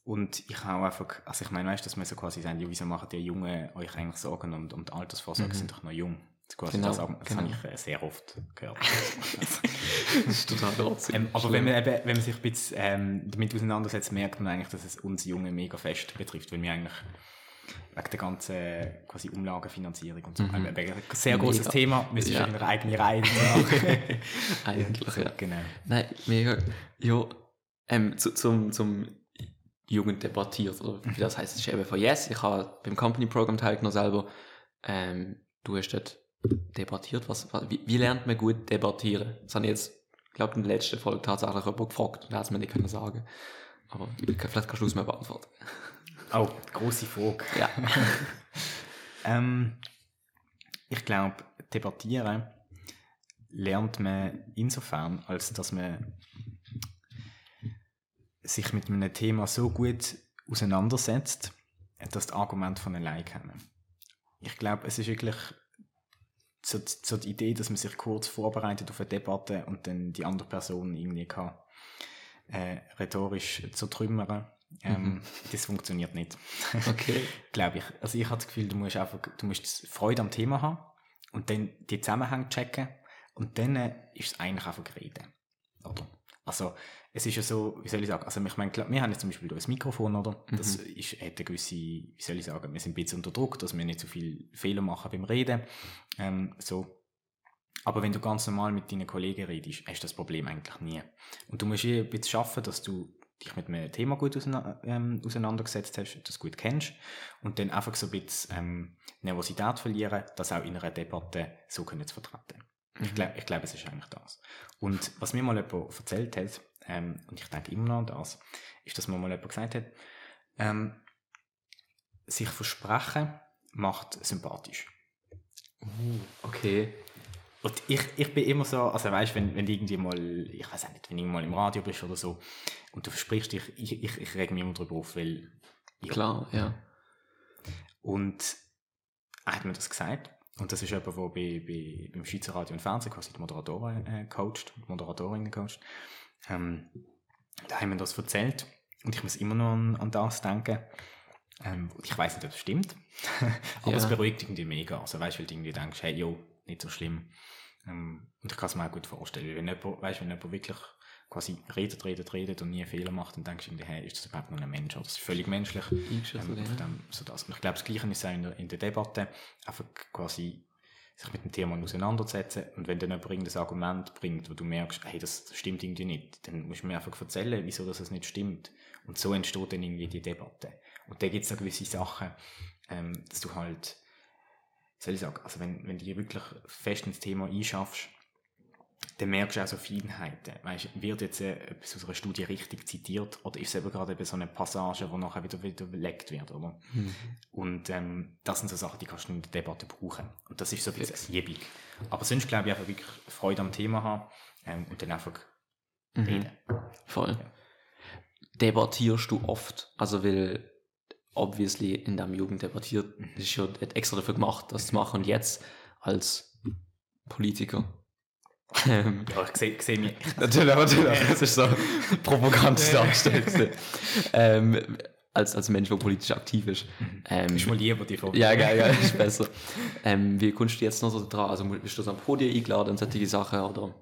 und ich habe einfach, also ich meine, weißt du, dass man so quasi sagt, ja, wieso machen die Jungen euch eigentlich Sorgen und, und die Altersvorsorge sind doch noch jung. Das, quasi Genau, das, das genau. habe ich äh, sehr oft gehört. das ist total trotzdem. ähm, aber wenn man, eben, wenn man sich ein bisschen ähm, damit auseinandersetzt, merkt man eigentlich, dass es uns Junge mega fest betrifft, weil wir eigentlich wegen der ganzen quasi Umlagenfinanzierung und so. Mhm. Ein sehr großes Mega. Thema, müsstest du Ja. in einer eigenen Reihe machen. Eigentlich, ja. genau. Nein, mega. Ja, ähm, zu, zum, zum Jugend debattiert, oder wie das heißt, es ist eben von Yes. Ich habe beim Company Program teilgenommen selber. Ähm, du hast dort debattiert. Was, was, wie, wie lernt man gut debattieren? Das habe ich jetzt, glaube in der letzten Folge tatsächlich jemand gefragt und er hat es mir nicht können sagen. Aber vielleicht kannst du es mir beantworten. Oh, große Frage. Ja. Ähm, ich glaube, debattieren lernt man insofern, als dass man sich mit einem Thema so gut auseinandersetzt, dass die Argumente von allein kommen. Ich glaube, es ist wirklich so, so die Idee, dass man sich kurz vorbereitet auf eine Debatte und dann die andere Person irgendwie kann äh, rhetorisch zertrümmern. Ähm, Das funktioniert nicht Okay. glaube ich. Also ich habe das Gefühl, du musst einfach, du musst Freude am Thema haben und dann die Zusammenhänge checken und dann äh, ist es eigentlich einfach reden. Oder? Also es ist ja so, wie soll ich sagen, also ich meine, wir haben jetzt zum Beispiel ein Mikrofon, oder? Das ist, hat eine gewisse, wie soll ich sagen, wir sind ein bisschen unter Druck, dass wir nicht so viel Fehler machen beim Reden. Ähm, so. Aber wenn du ganz normal mit deinen Kollegen redest, hast du das Problem eigentlich nie. Und du musst eh ein bisschen schaffen, dass du dich mit einem Thema gut ähm, auseinandergesetzt hast, das gut kennst und dann einfach so ein bisschen ähm, Nervosität verlieren, das auch in einer Debatte so können zu vertreten. Ich glaube, ich glaub, es ist eigentlich das. Und was mir mal jemand erzählt hat, ähm, und ich denke immer noch an das, ist, dass mir mal jemand gesagt hat, ähm, sich versprechen macht sympathisch. Okay. Und ich, ich bin immer so, also weißt, wenn, wenn irgendwie mal, ich weiß auch nicht, wenn du mal im Radio bist oder so, und du versprichst dich, ich, ich, ich reg mich immer drüber auf, weil, ja. Klar, ja. Und er hat mir das gesagt. Und das ist jemand, der bei, bei, beim Schweizer Radio und Fernsehen quasi die Moderatoren äh, coacht, die Moderatorinnen coacht. Ähm, da haben wir das erzählt. Und ich muss immer noch an, an das denken. Ähm, ich weiß nicht, ob es stimmt. Aber Ja. es beruhigt irgendwie mega. Also weißt du, weil du irgendwie denkst, hey, jo, nicht so schlimm. Ähm, und ich kann es mir auch gut vorstellen. Wenn jemand, weißt, wenn jemand wirklich quasi redet, redet, redet und nie einen Fehler macht, dann denkst du hey, ist das überhaupt noch ein Mensch? Oder das ist völlig menschlich. Ähm, ja. von dem, so das. Und ich glaube, das Gleiche ist auch in der, in der Debatte, einfach quasi sich mit dem Thema auseinandersetzen und wenn dann jemand irgendein Argument bringt, wo du merkst, hey, das, das stimmt irgendwie nicht, dann musst du mir einfach erzählen, wieso das nicht stimmt. Und so entsteht dann irgendwie die Debatte. Und da gibt es gewisse Sachen, ähm, dass du halt, soll ich sagen, also wenn, wenn du wirklich fest ins Thema einschaffst, dann merkst du auch so Feinheiten. Weißt, wird jetzt äh, etwas aus einer Studie richtig zitiert oder ist es eben gerade eben so eine Passage, wo nachher wieder, wieder belegt wird, oder? Und ähm, das sind so Sachen, die kannst du in der Debatte brauchen. Und das ist so ein bisschen jebig. Aber sonst glaube ich einfach wirklich Freude am Thema haben ähm, und dann einfach reden. Voll. Debattierst du oft? Also, weil obviously in deinem Jugend debattiert, das ist ja extra dafür gemacht, das zu machen. Und jetzt als Politiker. Ähm, Ja, ich sehe seh mich. natürlich, natürlich, das ist so provokant dargestellt. ähm, als, als Mensch, der politisch aktiv ist. Ähm, Ist mal lieber die Frage. ja, geil, geil, ist besser. ähm, wie kommst du jetzt noch so dran? Also bist du so am Podium eingeladen und solche Sachen, oder?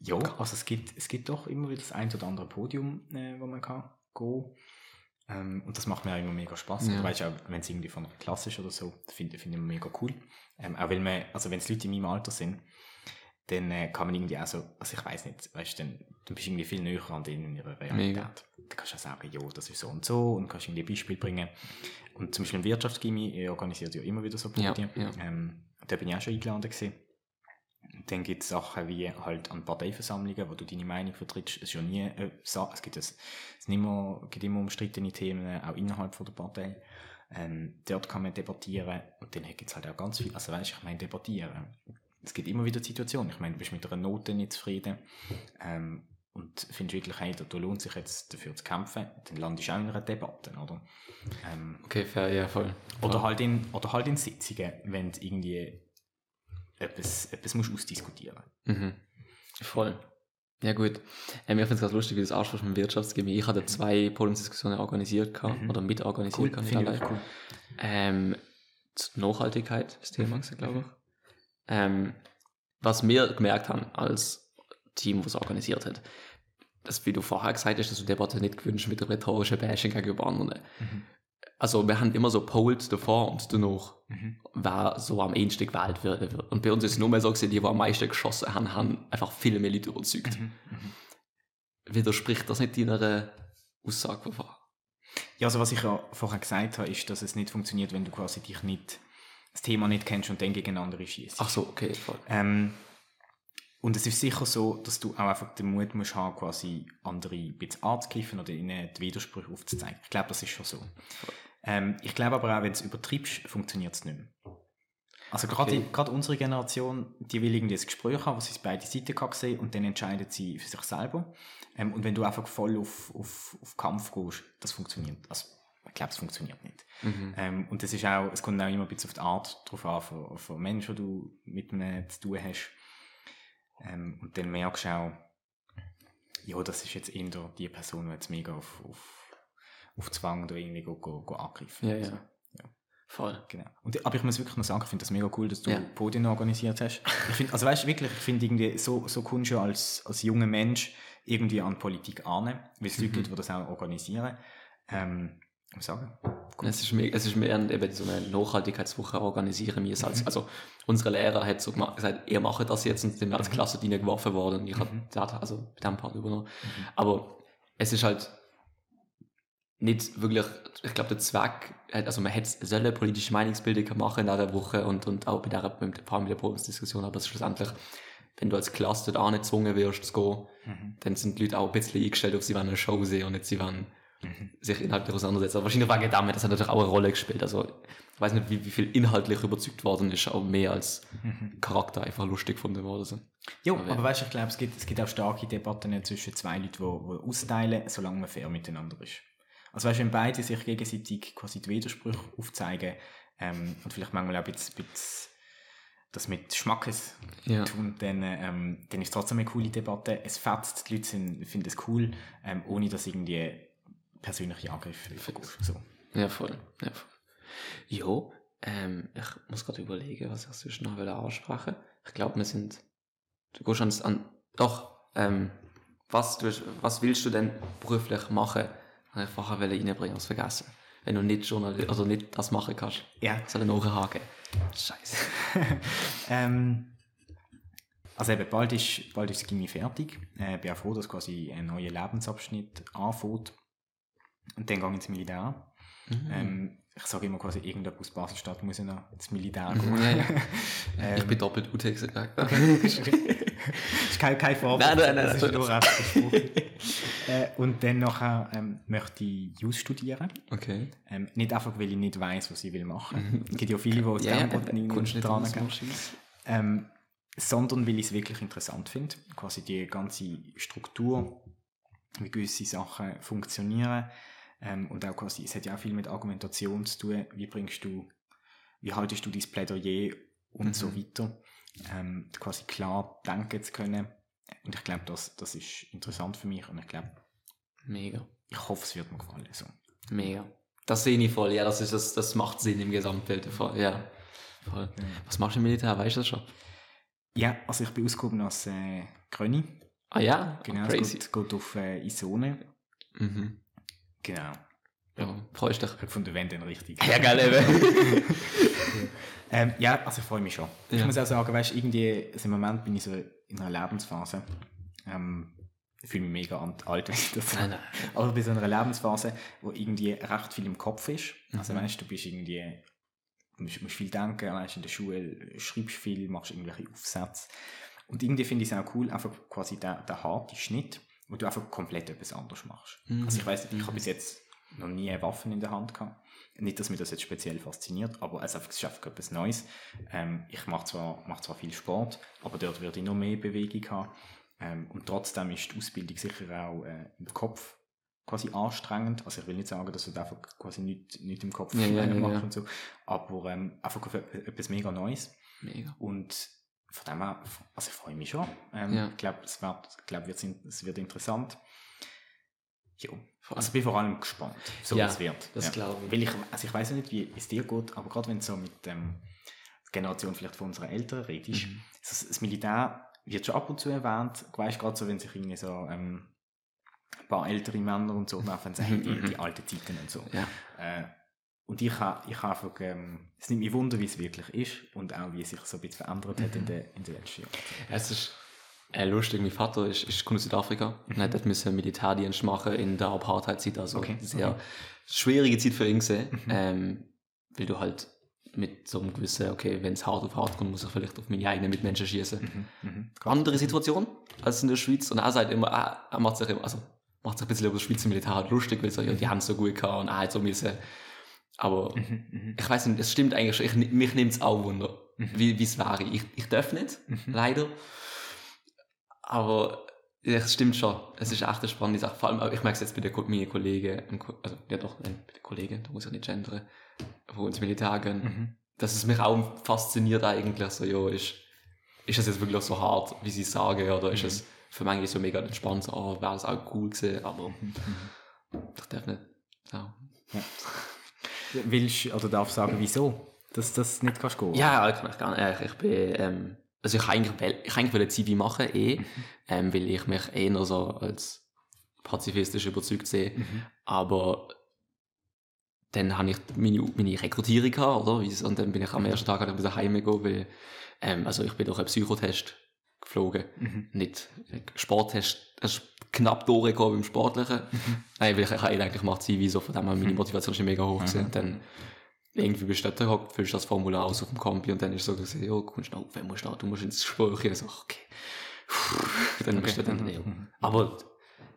Ja, also es gibt, es gibt doch immer wieder das ein oder andere Podium, äh, wo man kann gehen. Ähm, und das macht mir auch immer mega Spaß. Ja. Ja. Weißt auch, wenn es irgendwie von einer Klasse ist oder so, finde find ich immer mega cool. Ähm, auch weil man, also wenn es Leute in meinem Alter sind, dann äh, kann man irgendwie auch so, also ich weiß nicht, weißt du, dann, dann bist du irgendwie viel näher an denen in ihrer Realität. Mega. Dann kannst du auch sagen, ja, das ist so und so und kannst irgendwie ein Beispiel bringen. Und zum Beispiel im Wirtschaftsgymnasium organisiert ja immer wieder so Ja, Podien. ja. Ähm, da bin ich auch schon eingeladen gewesen. Dann gibt es Sachen wie halt an Parteiversammlungen, wo du deine Meinung vertrittst. Es ist ja nie, äh, es gibt, es, es immer, gibt immer umstrittene Themen, auch innerhalb von der Partei. Ähm, dort kann man debattieren und dann gibt es halt auch ganz viel, also weißt du, ich meine debattieren. Es gibt immer wieder Situationen, ich meine, du bist mit einer Note nicht zufrieden ähm, und findest wirklich, hey, da, da lohnt sich jetzt dafür zu kämpfen, dann landest du auch in einer Debatte, oder? Ähm, Okay, fair, ja, voll. oder halt in, oder halt in Sitzungen, wenn du irgendwie etwas, etwas musst ausdiskutieren Mhm. Voll. Ja, gut. Ähm, ich finde es ganz lustig, wie du das ansprichst mit Wirtschaftsgymnasium. Ich hatte zwei Podiumsdiskussionen organisiert gehabt, Mhm. oder mitorganisiert, Cool, kann ich finde ich allein. cool. Ähm, Nachhaltigkeit, das Thema, Mhm. glaube ich. Ähm, was wir gemerkt haben als Team, das es organisiert hat, dass, wie du vorher gesagt hast, dass du Debatte nicht gewünscht mit rhetorischen Bashing gegenüber anderen. Mhm. Also wir haben immer so Polls davor und danach, Mhm. wer so am ehesten gewählt wird. Und bei uns ist es nur mehr so gewesen, die, die am meisten geschossen haben, haben einfach viele mehr Leute überzeugt. Mhm. Widerspricht das nicht deiner Aussage von vorher? Ja, also was ich ja vorher gesagt habe, ist, dass es nicht funktioniert, wenn du quasi dich nicht, das Thema nicht kennst und dann gegen andere schießt. Ach so, okay, voll. Ähm, und es ist sicher so, dass du auch einfach den Mut musst haben, quasi andere ein bisschen anzugreifen oder ihnen die Widersprüche aufzuzeigen. Ich glaube, das ist schon so. Ähm, ich glaube aber auch, wenn du es übertreibst, funktioniert es nicht mehr. Also gerade Okay. gerade unsere Generation, die will irgendwie ein Gespräch haben, wo sie beide Seiten kann sehen und dann entscheidet sie für sich selber. Ähm, und wenn du einfach voll auf, auf, auf Kampf gehst, das funktioniert. Also, ich glaube, es funktioniert nicht. Mhm. Ähm, und das ist auch, es kommt auch immer ein bisschen auf die Art drauf an, von, von Menschen, die du mit ihnen zu tun hast. Ähm, und dann merkst du auch, ja, das ist jetzt eher die Person, die jetzt mega auf, auf, auf Zwang oder irgendwie go, go, go angreifen. Ja, ja. Also, Voll. genau. Und, aber ich muss wirklich noch sagen, ich finde das mega cool, dass du Ja. Podien organisiert hast. Ich finde, also weißt du, wirklich, ich finde irgendwie, so, so kommst du als, als junger Mensch irgendwie an Politik an, weil es Mhm. Leute gibt, die das auch organisieren. Ähm, ich muss sagen, Es ist mehr, es ist mehr eben so eine Nachhaltigkeitswoche organisieren wir als, also unsere Lehrer hat so gesagt, ihr macht das jetzt und sind wir als Klasse geworfen worden und ich habe da also bei dem Part übernommen. Aber es ist halt nicht wirklich, ich glaube, der Zweck, also man hätte sollen politische Meinungsbildung machen in dieser Woche und, und auch bei der, vor allem bei der Podiumsdiskussion, aber schlussendlich, wenn du als Klasse dort auch nicht gezwungen wirst zu gehen, dann sind die Leute auch ein bisschen eingestellt auf sie wollen eine Show sehen und nicht sie wollen sich inhaltlich auseinandersetzen. Aber wahrscheinlich wegen damit, das hat natürlich auch eine Rolle gespielt. Also ich weiß nicht, wie, wie viel inhaltlich überzeugt worden ist, aber mehr als Charakter einfach lustig gefunden worden sind. Ja, Aber aber weißt du, ich glaube, es gibt, es gibt auch starke Debatten zwischen zwei Leuten, die, die austeilen, solange man fair miteinander ist. Also weißt wenn beide sich gegenseitig quasi die Widersprüche aufzeigen ähm, und vielleicht manchmal auch ein bisschen, bisschen das mit Schmackes Ja. tun, dann, ähm, dann ist es trotzdem eine coole Debatte. Es fetzt, die Leute sind, finden es cool, ähm, ohne dass irgendwie persönliche Angriffe vergehst. So. Ja, voll. Ja, voll. Jo, ähm, ich muss gerade überlegen, was ich sonst noch will ansprechen Ich glaube, wir sind. Du gehst ans, an. Doch, ähm, was, du, was willst du denn beruflich machen? Habe ich vorher reinbringen, was vergessen. Wenn du nicht Journalist, also nicht das machen kannst. Ja. Soll ich nachhaken? Scheiße. ähm, also eben, bald ist, bald ist das Gimmi fertig. Äh, Ich bin auch froh, dass quasi ein neuer Lebensabschnitt anfängt. Und dann gehe ich ins Militär. Mhm. Ähm, ich sage immer quasi, irgendjemand aus Baselstadt muss ja noch ins Militär gehen. Ja, ja. Ähm, ich bin doppelt UT gesagt. ist kein, kein Vorwurf. Nein, nein, nein, das ist nur äh, und dann nachher ähm, möchte ich Jus studieren. Okay. Ähm, nicht einfach, weil ich nicht weiß, was ich will machen. Es gibt ja viele, die aus Ja, ja, dem Grund eben, nicht dran gehen. Ähm, sondern weil ich es wirklich interessant finde. Quasi die ganze Struktur, wie gewisse Sachen funktionieren. Ähm, und auch quasi, es hat ja auch viel mit Argumentation zu tun. Wie bringst du, wie haltest du dein Plädoyer und Mhm. so weiter. Ähm, quasi klar denken zu können. Und ich glaube, das, das ist interessant für mich und ich glaube, Mega. ich hoffe, es wird mir gefallen. So. Mega. Das sehe ich voll, ja, das, ist, das, das macht Sinn im Gesamtbild. Voll, ja. Voll. Was machst du im Militär, weißt du das schon? Ja, also ich bin ausgehoben als äh, Gröni. Ah ja, Genau, oh, es crazy. geht, geht auf äh, Isone. Mhm. Genau. Ja, freust dich. Ich habe gefunden, wenn dann richtig. Ja, geil, eben. Ähm, ja, also ich freue mich schon. Ich Ja. muss auch sagen, weißt, irgendwie, also im Moment bin ich so in einer Lebensphase. Ähm, ich fühle mich mega alt, wenn ich das Nein, sage. nein. Aber bei so einer Lebensphase, wo irgendwie recht viel im Kopf ist. Also Mhm. weißt du, bist irgendwie, du musst, musst viel denken, weißt, in der Schule schreibst viel, machst irgendwelche Aufsätze. Und irgendwie finde ich es auch cool, einfach quasi der, der harte Schnitt, wo du einfach komplett etwas anderes machst. Mhm. Also ich weiß ich habe bis jetzt noch nie Waffen in der Hand gehabt. Nicht, dass mich das jetzt speziell fasziniert, aber es ist einfach- etwas Neues. Ähm, ich mache zwar, mach zwar viel Sport, aber dort würde ich noch mehr Bewegung haben. Ähm, und trotzdem ist die Ausbildung sicher auch äh, im Kopf quasi anstrengend. Also ich will nicht sagen, dass du einfach quasi nicht, nicht im Kopf Ja, ja, ja, machst ja. und so, aber ähm, einfach e- etwas mega Neues. Mega. Und von dem her, also ich freue mich schon. Ähm. Ich glaube, es wird, glaub, es wird interessant. Vor Also ich bin vor allem gespannt, so Ja, wie es wird. das glaube ich. Weil ich. Also ich weiß nicht, wie es dir geht, aber gerade wenn du so mit ähm, der Generation vielleicht von unserer Eltern redest, Mhm. das, das Militär wird schon ab und zu erwähnt, weißt gerade so, wenn sich irgendwie so ähm, ein paar ältere Männer und so werfen, sagen, die, die alten Zeiten und so. Ja. Äh, und ich habe ich einfach, ähm, es nimmt mich wunder, wie es wirklich ist und auch wie es sich so ein bisschen verändert hat in den, in den letzten Jahren. Es ist äh, lustig, mein Vater ist, ist aus Südafrika und hat müssen Militärdienst machen in der Apartheid-Zeit, also Okay, sehr okay. schwierige Zeit für ihn gesehen, ähm, weil du halt mit so einem gewissen, okay, wenn es hart auf hart kommt, muss ich vielleicht auf meine eigenen Mitmenschen schießen. Mhm. Andere Situation als in der Schweiz und er sagt immer, er, er macht sich immer, also macht sich ein bisschen über das Schweizer Militär halt lustig, weil so, ja, die haben es so gut gehabt und er hat so müssen, aber Mhm. ich weiß nicht, es stimmt eigentlich schon, ich, mich nimmt es auch wunder, wie wie es wäre. Ich, ich darf nicht, leider. Aber ja, es stimmt schon, es ist echt eine spannende Sache. Vor allem, ich merke es jetzt bei den meinen Kollegen, Ko- also ja doch, nein, bei den Kollegen, da muss ich nicht gendern, wo ins Militär gehen, Mhm. dass es mich auch fasziniert eigentlich, so, ja, ist, ist es jetzt wirklich so hart, wie sie sagen, oder ist es für manche so mega entspannt, so, oh, wäre das auch cool gewesen, aber ich darf nicht, ja. Willst du oder darfst sagen, wieso? Dass das nicht kannst gehen? Ja, ich möchte gerne. Ich, ich bin, ähm, also ich eigentlich, ich eigentlich wollte Zivi machen, eh, ähm, weil ich mich eher so als pazifistisch überzeugt sehe. Aber dann habe ich meine, meine Rekrutierung gehabt, oder? Wie- Und dann bin ich am ersten Tag halt bisschen heimgegangen, weil, ähm, also ich bin durch einen Psychotest geflogen. Nicht äh, Sporttest, es ist knapp durchgekommen beim Sportlichen. Nein, weil ich, ich habe eigentlich gemacht Zivi, so von dem meine Motivation ist mega hoch gewesen. Und dann irgendwie bist du dort gehockt, füllst das Formular aus auf dem Campi und dann ist so gesehen, ja, kommst du noch, wenn musst du noch, du musst ins Gespräch. So, okay. dann bist du dann, ja. Aber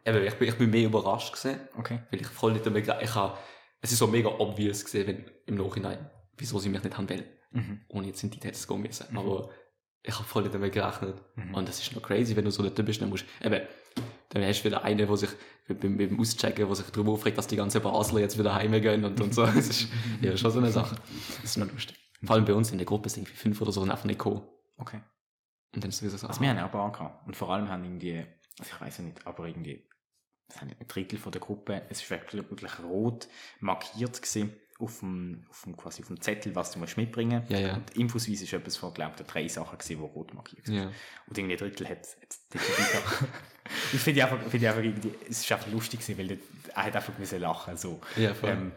eben, ich bin, ich bin mehr überrascht gewesen, Okay. weil ich voll nicht damit ich habe, es ist so mega obvious gesehen, wenn, im Nachhinein, wieso sie mich nicht haben wollen. Mhm. Ohne jetzt in die Details gehen müssen. Aber ich habe voll nicht damit gerechnet. Und das ist noch crazy, wenn du so dort bist, dann musst, eben, dann hast du wieder einen, der sich beim, beim Auschecken, der sich darüber aufregt, dass die ganzen Basler jetzt wieder heimgehen und, und so. Das ist ja schon so eine Sache. Das ist noch lustig. Vor allem bei uns in der Gruppe sind irgendwie fünf oder so einfach nicht gekommen. Okay. Und dann ist es so, Also wir haben auch ein paar gehabt. Und vor allem haben irgendwie, also ich weiß ja nicht, aber irgendwie, es haben ein Drittel von der Gruppe, es ist wirklich, wirklich rot markiert gewesen auf dem, auf dem, quasi auf dem Zettel, was du musst mitbringen. Ja, ja. Und infosweise ist etwas von, glaube ich, drei Sachen gewesen, die rot markiert waren. ja. Und irgendwie ein Drittel hat es gehabt. Ich finde einfach, finde einfach irgendwie, es ist einfach lustig gewesen, weil er hat einfach müssen lachen, so. Ja, voll. Ähm,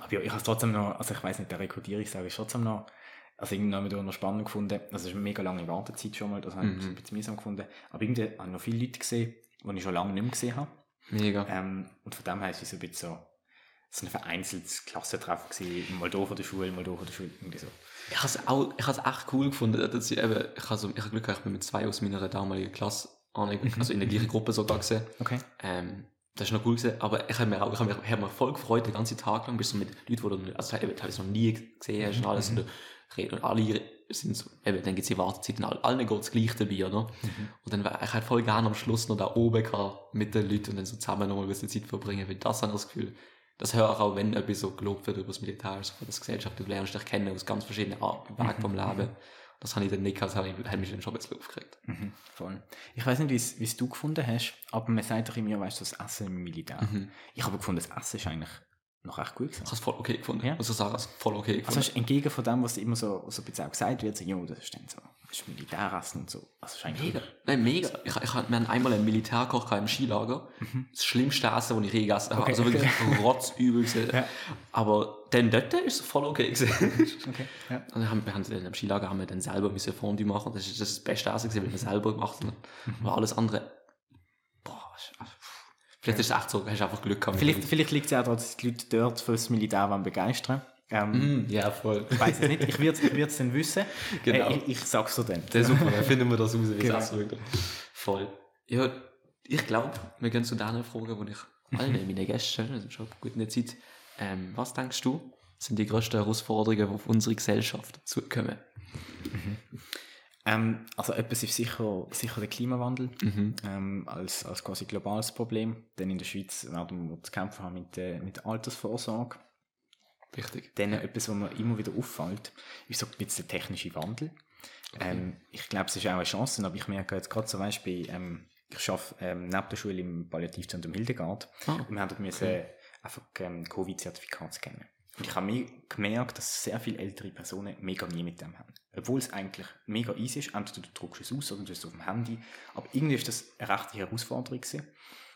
aber ja, ich habe es trotzdem noch, also ich weiß nicht, der Rekrutierungstag ist trotzdem noch, also irgendwie noch, wieder noch spannend gefunden. Also es ist eine mega lange Wartezeit schon mal, das habe ich Mhm. ein bisschen mühsam gefunden. Aber irgendwie habe ich noch viele Leute gesehen, die ich schon lange nicht mehr gesehen habe. Mega. Ähm, und von dem her ist es so ein bisschen so, so ein vereinzeltes Klassentreffen gewesen, mal da von der Schule, mal da von der Schule, irgendwie so. Ich habe es auch, ich habe es echt cool gefunden, dass ich eben, ich habe so, ich habe Glück gehabt, ich bin mit zwei aus meiner damaligen Klasse, an- also in der gleichen Gruppe sogar gesehen. Okay. Ähm, das ist noch cool gewesen, aber ich habe mir auch, ich habe mich, ich habe mich voll gefreut, den ganzen Tag lang, bist du mit Leuten, die du, also eben, teilweise noch nie gesehen hast und alles, und du und alle sind so, eben, dann gibt es die Wartezeit und all- allen geht das gleich dabei, oder? Und dann, wär- ich hätte voll gerne am Schluss noch da oben gehabt, mit den Leuten und dann so zusammen noch mal ein bisschen Zeit verbringen, weil das habe ich das Gefühl, das höre ich auch, wenn etwas so gelobt wird über das Militär, so von der Gesellschaft, du lernst dich kennen aus ganz verschiedenen Arten, Wegen vom Leben. Das habe ich dann nicht gehabt, das habe ich- hat mich dann schon ein bisschen aufgeregt. Mhm, voll. Ich weiß nicht, wie es- du gefunden hast, aber man sagt doch immer, weißt du, das Essen im Militär. Ich habe gefunden, das Essen ist eigentlich noch echt gut gewesen. Ich habe es voll okay gefunden. Ja. Sagen, es voll okay gefunden. Also hast du entgegen von dem, was immer so, so ein bisschen auch gesagt wird, so, das ist dann so, das ist Militäressen und so. Also ist Mega. Nein, mega. Ich, ich, wir haben einmal einen Militärkoch im Skilager. Das schlimmste Essen, das ich je gegessen habe. Okay. Also wirklich rotzübel gewesen. Ja. Aber dann dort ist es voll okay gewesen. Okay, ja. Und dann haben wir haben dann im Skilager haben wir dann selber müssen Fondue machen. Das ist das, ist das beste Essen gewesen, weil wir selber gemacht haben. Aber alles andere, boah, ist- vielleicht ist es echt so, hast du einfach Glück gehabt. Vielleicht, vielleicht liegt es auch daran, dass die Leute dort für das Militär wollen begeistern ähm, Mm, Ja, voll. Ich weiß es nicht, ich würde ich es dann wissen. Genau. Äh, ich, ich sag's dir dann. Das ist super, dann finden wir das raus, wie Genau. es wirklich. Voll. Ja, ich glaube, wir gehen zu deiner Frage, die ich allen meine Gäste stelle, das ist schon gut in der Zeit. Ähm, was denkst du, sind die grössten Herausforderungen, die auf unsere Gesellschaft zukommen? Ähm, also etwas ist sicher, sicher der Klimawandel ähm, als, als quasi globales Problem. Denn in der Schweiz werden wir zu kämpfen haben mit, äh, mit Altersvorsorge. Wichtig. Dann etwas, was mir immer wieder auffällt, ist so ein bisschen der technische Wandel. Ähm, ich glaube, es ist auch eine Chance, aber ich merke jetzt gerade zum Beispiel, ähm, ich arbeite ähm, neben der Schule im Palliativzentrum Hildegard Ah, und wir haben dort müssen einfach ähm, Covid-Zertifikat scannen. Und ich habe mir gemerkt, dass sehr viele ältere Personen mega nie mit dem haben. Obwohl es eigentlich mega easy ist, entweder du druckst es aus oder du hast es auf dem Handy. Aber irgendwie ist das eine rechte Herausforderung gewesen.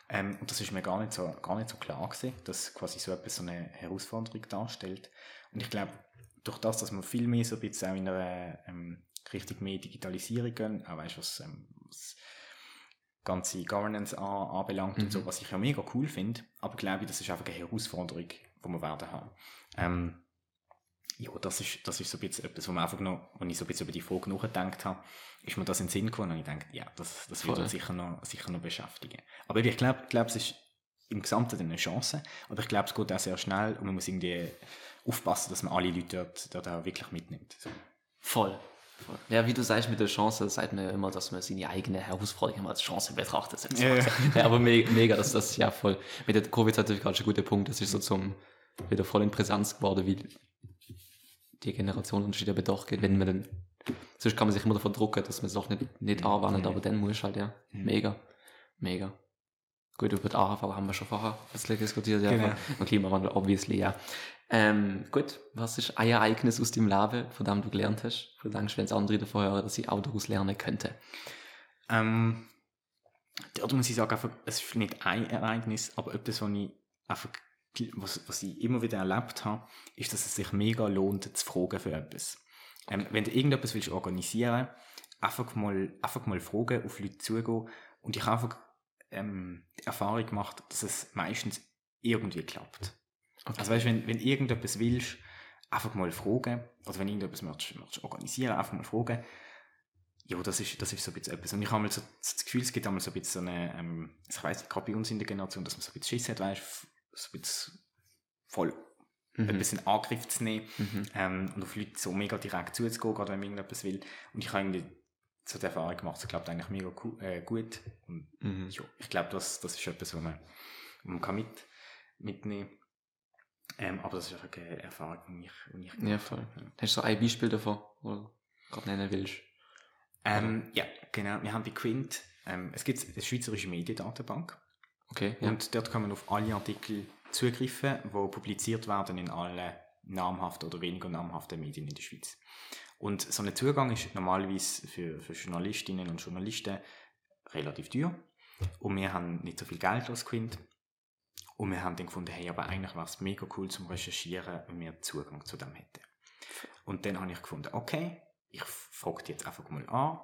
Ähm, und das ist mir gar nicht so, gar nicht so klar gewesen, dass quasi so etwas so eine Herausforderung darstellt. Und ich glaube, durch das, dass wir viel mehr so ein bisschen auch in einer ähm, Richtung mehr Digitalisierung gehen, auch weißt, was, ähm, was ganze Governance an, anbelangt und so, was ich ja mega cool finde, aber glaube ich, das ist einfach eine Herausforderung, die wir werden haben. Ähm, ja, das ist, das ist so ein bisschen etwas, wo, man einfach noch, wenn ich so ein bisschen über die Frage nachgedacht habe, ist mir das in den Sinn gekommen und ich denke, ja, das, das wird uns sicher noch, sicher noch beschäftigen. Aber ich glaube, glaub, es ist im Gesamten eine Chance, aber ich glaube, es geht auch sehr schnell und man muss irgendwie aufpassen, dass man alle Leute dort, dort auch wirklich mitnimmt. So. Voll. Voll. Ja, wie du sagst mit der Chance, sagt man ja immer, dass man seine eigene Herausforderung immer als Chance betrachtet. Ja, ja. ja, aber me mega, dass das ja voll. Mit der Covid-Zertifikat ist ein guter Punkt. Das ist so zum wieder voll in Präsenz geworden, wie die Generationenunterschiede aber doch geht, wenn man dann, sonst kann man sich immer davon drucken, dass man es auch nicht, nicht anwendet, aber dann muss halt, ja. Mega. Mega. Gut, über die AHV haben wir schon vorher ein bisschen diskutiert, ja. Genau. Und Klimawandel, obviously, ja. Ähm, gut, was ist ein Ereignis aus deinem Leben, von dem du gelernt hast? Von dem, wenn es andere davon hören, dass ich auch daraus lernen könnte? Ähm, dort muss ich sagen, einfach, es ist nicht ein Ereignis, aber etwas, was ich einfach, was, was ich immer wieder erlebt habe, ist, dass es sich mega lohnt, zu fragen für etwas. Ähm, wenn du irgendetwas willst organisieren, einfach mal, einfach mal fragen, auf Leute zugehen und ich habe einfach ähm, die Erfahrung gemacht, dass es meistens irgendwie klappt. Okay. Also weißt, wenn, wenn irgendetwas willst, einfach mal fragen, oder wenn irgendetwas möchtest, möchtest organisieren, einfach mal fragen, ja, das ist, das ist so ein bisschen etwas. Und ich habe mal so das Gefühl, es gibt einmal so ein bisschen so eine, ähm, ich weiß nicht, gerade bei uns in der Generation, dass man so ein bisschen Schiss hat, weißt, bisschen voll Mhm. ein bisschen in Angriff zu nehmen Mhm. ähm, und auf Leute so mega direkt zuzugehen, gerade wenn man irgendetwas will. Und ich habe irgendwie so die Erfahrung gemacht, es klappt eigentlich mega äh, gut. Und Mhm. ja, ich glaube, das, das ist etwas, was man, man kann mit, mitnehmen ähm, Aber das ist einfach eine Erfahrung, die ich, die ich Ja, voll. habe. Hast du so ein Beispiel davon, wo du gerade nennen willst? Ähm, ja, genau. Wir haben bei Quint, ähm, es gibt eine schweizerische Mediendatenbank Okay, ja. und dort kann man auf alle Artikel zugreifen, die publiziert werden in allen namhaften oder weniger namhaften Medien in der Schweiz. Und so ein Zugang ist normalerweise für, für Journalistinnen und Journalisten relativ teuer. Und wir haben nicht so viel Geld als Quint. Und wir haben dann gefunden, hey, aber eigentlich wäre es mega cool zum Recherchieren, wenn wir Zugang zu dem hätten. Und dann habe ich gefunden, okay, ich frage jetzt einfach mal an,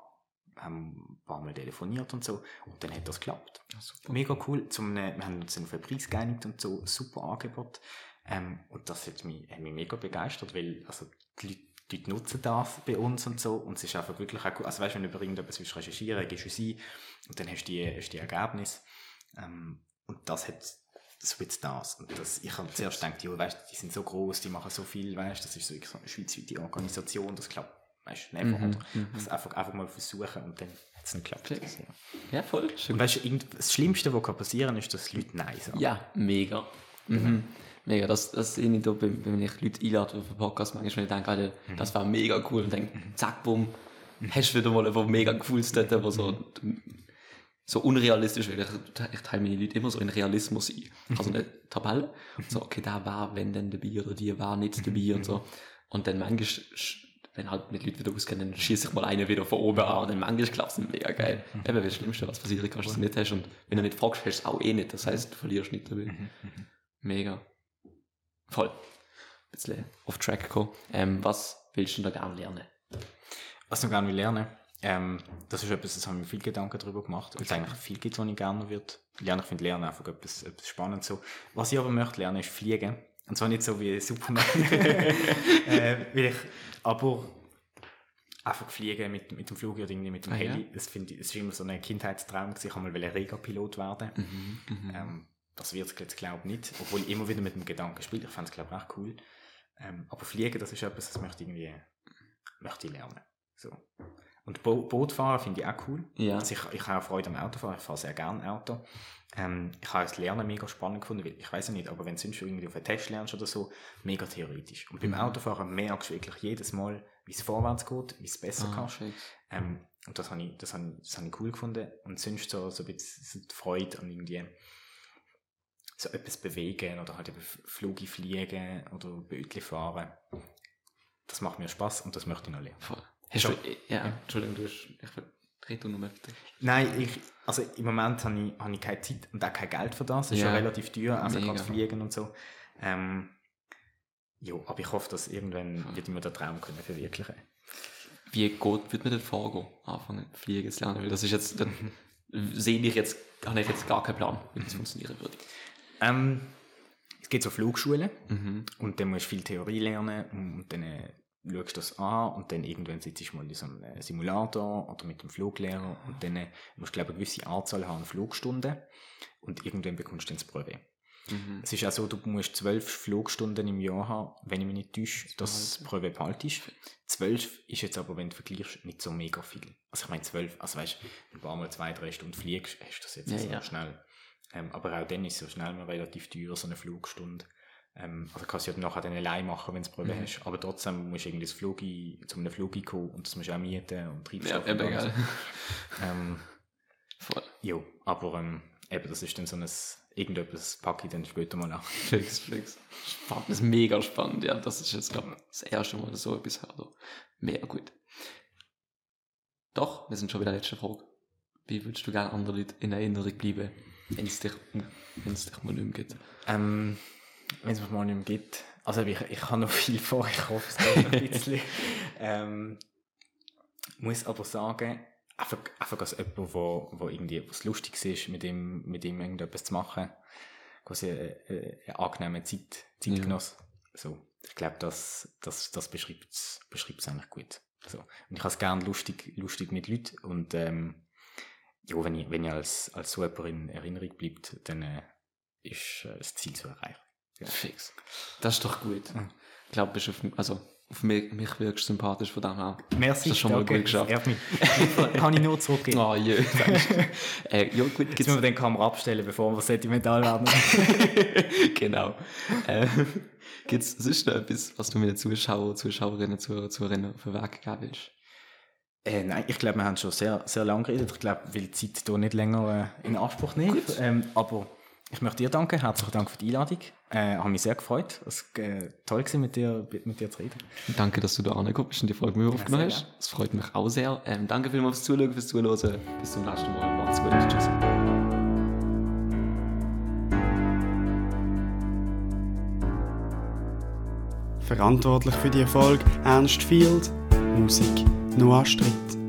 haben ein paar Mal telefoniert und so, und dann hat das geklappt. super. Mega cool. Zum, äh, wir haben uns auf einen Preis geeinigt und so, super Angebot. Ähm, und das hat mich, hat mich mega begeistert, weil also die Leute, die Leute nutzen das bei uns und so. Und es ist einfach wirklich auch cool. Also weißt du, wenn du über irgendetwas willst recherchieren, gehst du es ein und dann hast du die, hast du die Ergebnisse. Ähm, und das hat so jetzt das. Und das, ich habe zuerst gedacht, ja, weißt, die sind so groß, die machen so viel, weißt, das ist so eine schweizweite Organisation, das klappt, weißt, never. Mhm, oder? mhm. Das einfach, einfach mal versuchen und dann hat es nicht geklappt. Fix. Ja. Ja, voll. Schön. Und weißt du, das Schlimmste, was kann passieren ist, dass Leute Nein sagen. Ja, mega. Mhm. Mega, das, das sehe ich da, wenn ich Leute einlade auf einen Podcast, manchmal, denke, Alter, das war mega cool, und denke, zack, bumm, hast du wieder mal etwas mega cooles dort, wo so, so unrealistisch wird. Ich, ich teile meine Leute immer so in Realismus ein. Also eine Tabelle, so, okay, da war wenn denn dabei oder die war nicht dabei und so. Und dann manchmal, wenn halt mit Leuten wieder auskennen, dann schieße ich mal eine wieder von oben an und dann manchmal klappt es mega geil. Eben, das Schlimmste, was passieren kann, dass du es nicht hast und wenn du nicht fragst, hast du es auch eh nicht. Das heißt, du verlierst nicht dabei. Mega. Voll. Ein bisschen off track gekommen. Ähm, was willst du denn da gerne lernen? Was ich gerne will lernen, ähm, das ist etwas, das haben wir viel Gedanken darüber gemacht, weil es eigentlich viel gibt, was ich gerne würde lernen. Ich finde Lernen einfach etwas, etwas spannend so. Was ich aber möchte lernen, ist Fliegen. Und zwar nicht so wie Superman. äh, weil ich, aber einfach fliegen mit, mit dem Flug oder irgendwie mit dem Ah, ja? Heli. Das finde ich, das ist immer so ein Kindheitstraum. Ich wollte mal Rega-Pilot werden. Mhm. Ähm, das wird es jetzt glaube ich nicht, obwohl ich immer wieder mit dem Gedanken spiele. Ich fände es glaube ich auch cool. Ähm, aber Fliegen, das ist etwas, das möchte ich irgendwie möchte ich lernen. So. Und Bo Bootfahren finde ich auch cool. Ja. Also ich, ich habe auch Freude am Autofahren, ich fahre sehr gerne Auto. Ähm, ich habe das Lernen mega spannend gefunden, weil ich weiß ja nicht, aber wenn du sonst irgendwie auf einen Test lernst oder so, mega theoretisch. Und beim Mhm. Autofahren merkst du wirklich jedes Mal, wie es vorwärts geht, wie es besser Ah, kannst. Ähm, und das habe ich, das habe ich, das habe ich cool gefunden. Und sonst so, so ein bisschen die Freude an irgendwie so etwas bewegen oder halt eben Flüge fliegen oder Bötli fahren. Das macht mir Spaß und das möchte ich noch lernen. Voll. Hast du, ja, Entschuldigung, du hast, ich will Red du noch bitte. Nein, ich, also im Moment habe ich, habe ich keine Zeit und auch kein Geld für das. Es ist Ja. ja relativ teuer, also Mega. gerade fliegen und so. Ähm, ja, aber ich hoffe, dass irgendwann wird ich mir den Traum können verwirklichen Wie geht, wird man denn vorgehen? Anfangen, fliegen zu lernen? Weil das ist jetzt, dann sehe ich jetzt, habe ich jetzt gar keinen Plan, wie das funktionieren würde. ähm, Es gibt so Flugschulen Mhm. und dann musst du viel Theorie lernen und dann äh, schaust das an und dann irgendwann sitzt du mal in so einem äh, Simulator oder mit dem Fluglehrer und dann äh, musst du, glaube ich, eine gewisse Anzahl haben an Flugstunden und irgendwann bekommst du dann das Brevet. Mhm. Es ist auch so, du musst zwölf Flugstunden im Jahr haben, wenn ich mich nicht täusche, dass das Brevet behaltest. Zwölf ist jetzt aber, wenn du vergleichst, nicht so mega viel. Also ich meine zwölf, also weißt du, wenn du ein paar Mal zwei, drei Stunden fliegst, hast du das jetzt Ja, so ja. schnell. Ähm, aber auch dann ist so schnell mal relativ teuer, so eine Flugstunde. Ähm, also kannst du ja nachher dann allein machen, wenn du Brevet Mhm. hast. Aber trotzdem musst du irgendwie das Flug zu einem Flug kommen und das musst du auch mieten und Ja, Treibstoff. eben, und gell. alles. Ähm, Voll. jo, aber ähm, eben, das ist dann so ein, irgendetwas packe ich dann später mal an. Fix, fix. Spannend, das ist mega spannend, ja. Das ist jetzt, glaube ich, das erste Mal so etwas höre. Mega gut. Doch, wir sind schon bei der letzten Frage. Wie würdest du gerne anderen Leuten in Erinnerung bleiben, wenn es dich, wenn es dich mal gibt? Ähm, wenn es mich mal nicht mehr gibt. Also ich, ich habe noch viel vor, ich hoffe es geht noch ein bisschen. ähm, muss aber sagen, einfach, einfach als jemand, wo, wo irgendwie was lustig ist, mit ihm, mit ihm irgendetwas zu machen, quasi eine, eine angenehme Zeit, Zeitgenoss. So, ich glaube, das, das, das beschreibt es eigentlich gut. So. Und ich habe es gerne lustig, lustig mit Leuten und ähm, ja, wenn ich, wenn ich als, als so jemand in Erinnerung bleibt, dann äh, ist äh, das Ziel zu erreichen. Fix. Das ist doch gut. Mhm. Ich glaube, bist auf, also, auf mich, mich wirkst sympathisch von dem her. Merci, Das ist schon mal gut geschafft. das. Kann ich nur zurückgeben. Ah, je. äh, ja, gut, Jetzt müssen wir den Kamera abstellen, bevor wir sentimental werden. genau. Äh, Gibt es sonst noch etwas, was du mit den Zuschauern, Zuschauerinnen, Zuhörer, Zuhörerinnen auf den Weg geben willst? äh, nein, ich glaube, wir haben schon sehr, sehr lange geredet. Ich glaube, will die Zeit hier nicht länger äh, in Anspruch nehmen. Ähm, aber ich möchte dir danken. Herzlichen Dank für die Einladung. Äh, habe mich sehr gefreut. Es war äh, toll, gewesen, mit dir, mit dir zu reden. Danke, dass du da angeguckt bist und die Folge mir aufgenommen hast. Das freut mich auch sehr. Ähm, danke vielmals fürs Zuschauen, fürs Zuhören. Bis zum nächsten Mal. Macht's gut. Tschüss. Verantwortlich für die Erfolg Ernst Field, Musik Noah Stritt.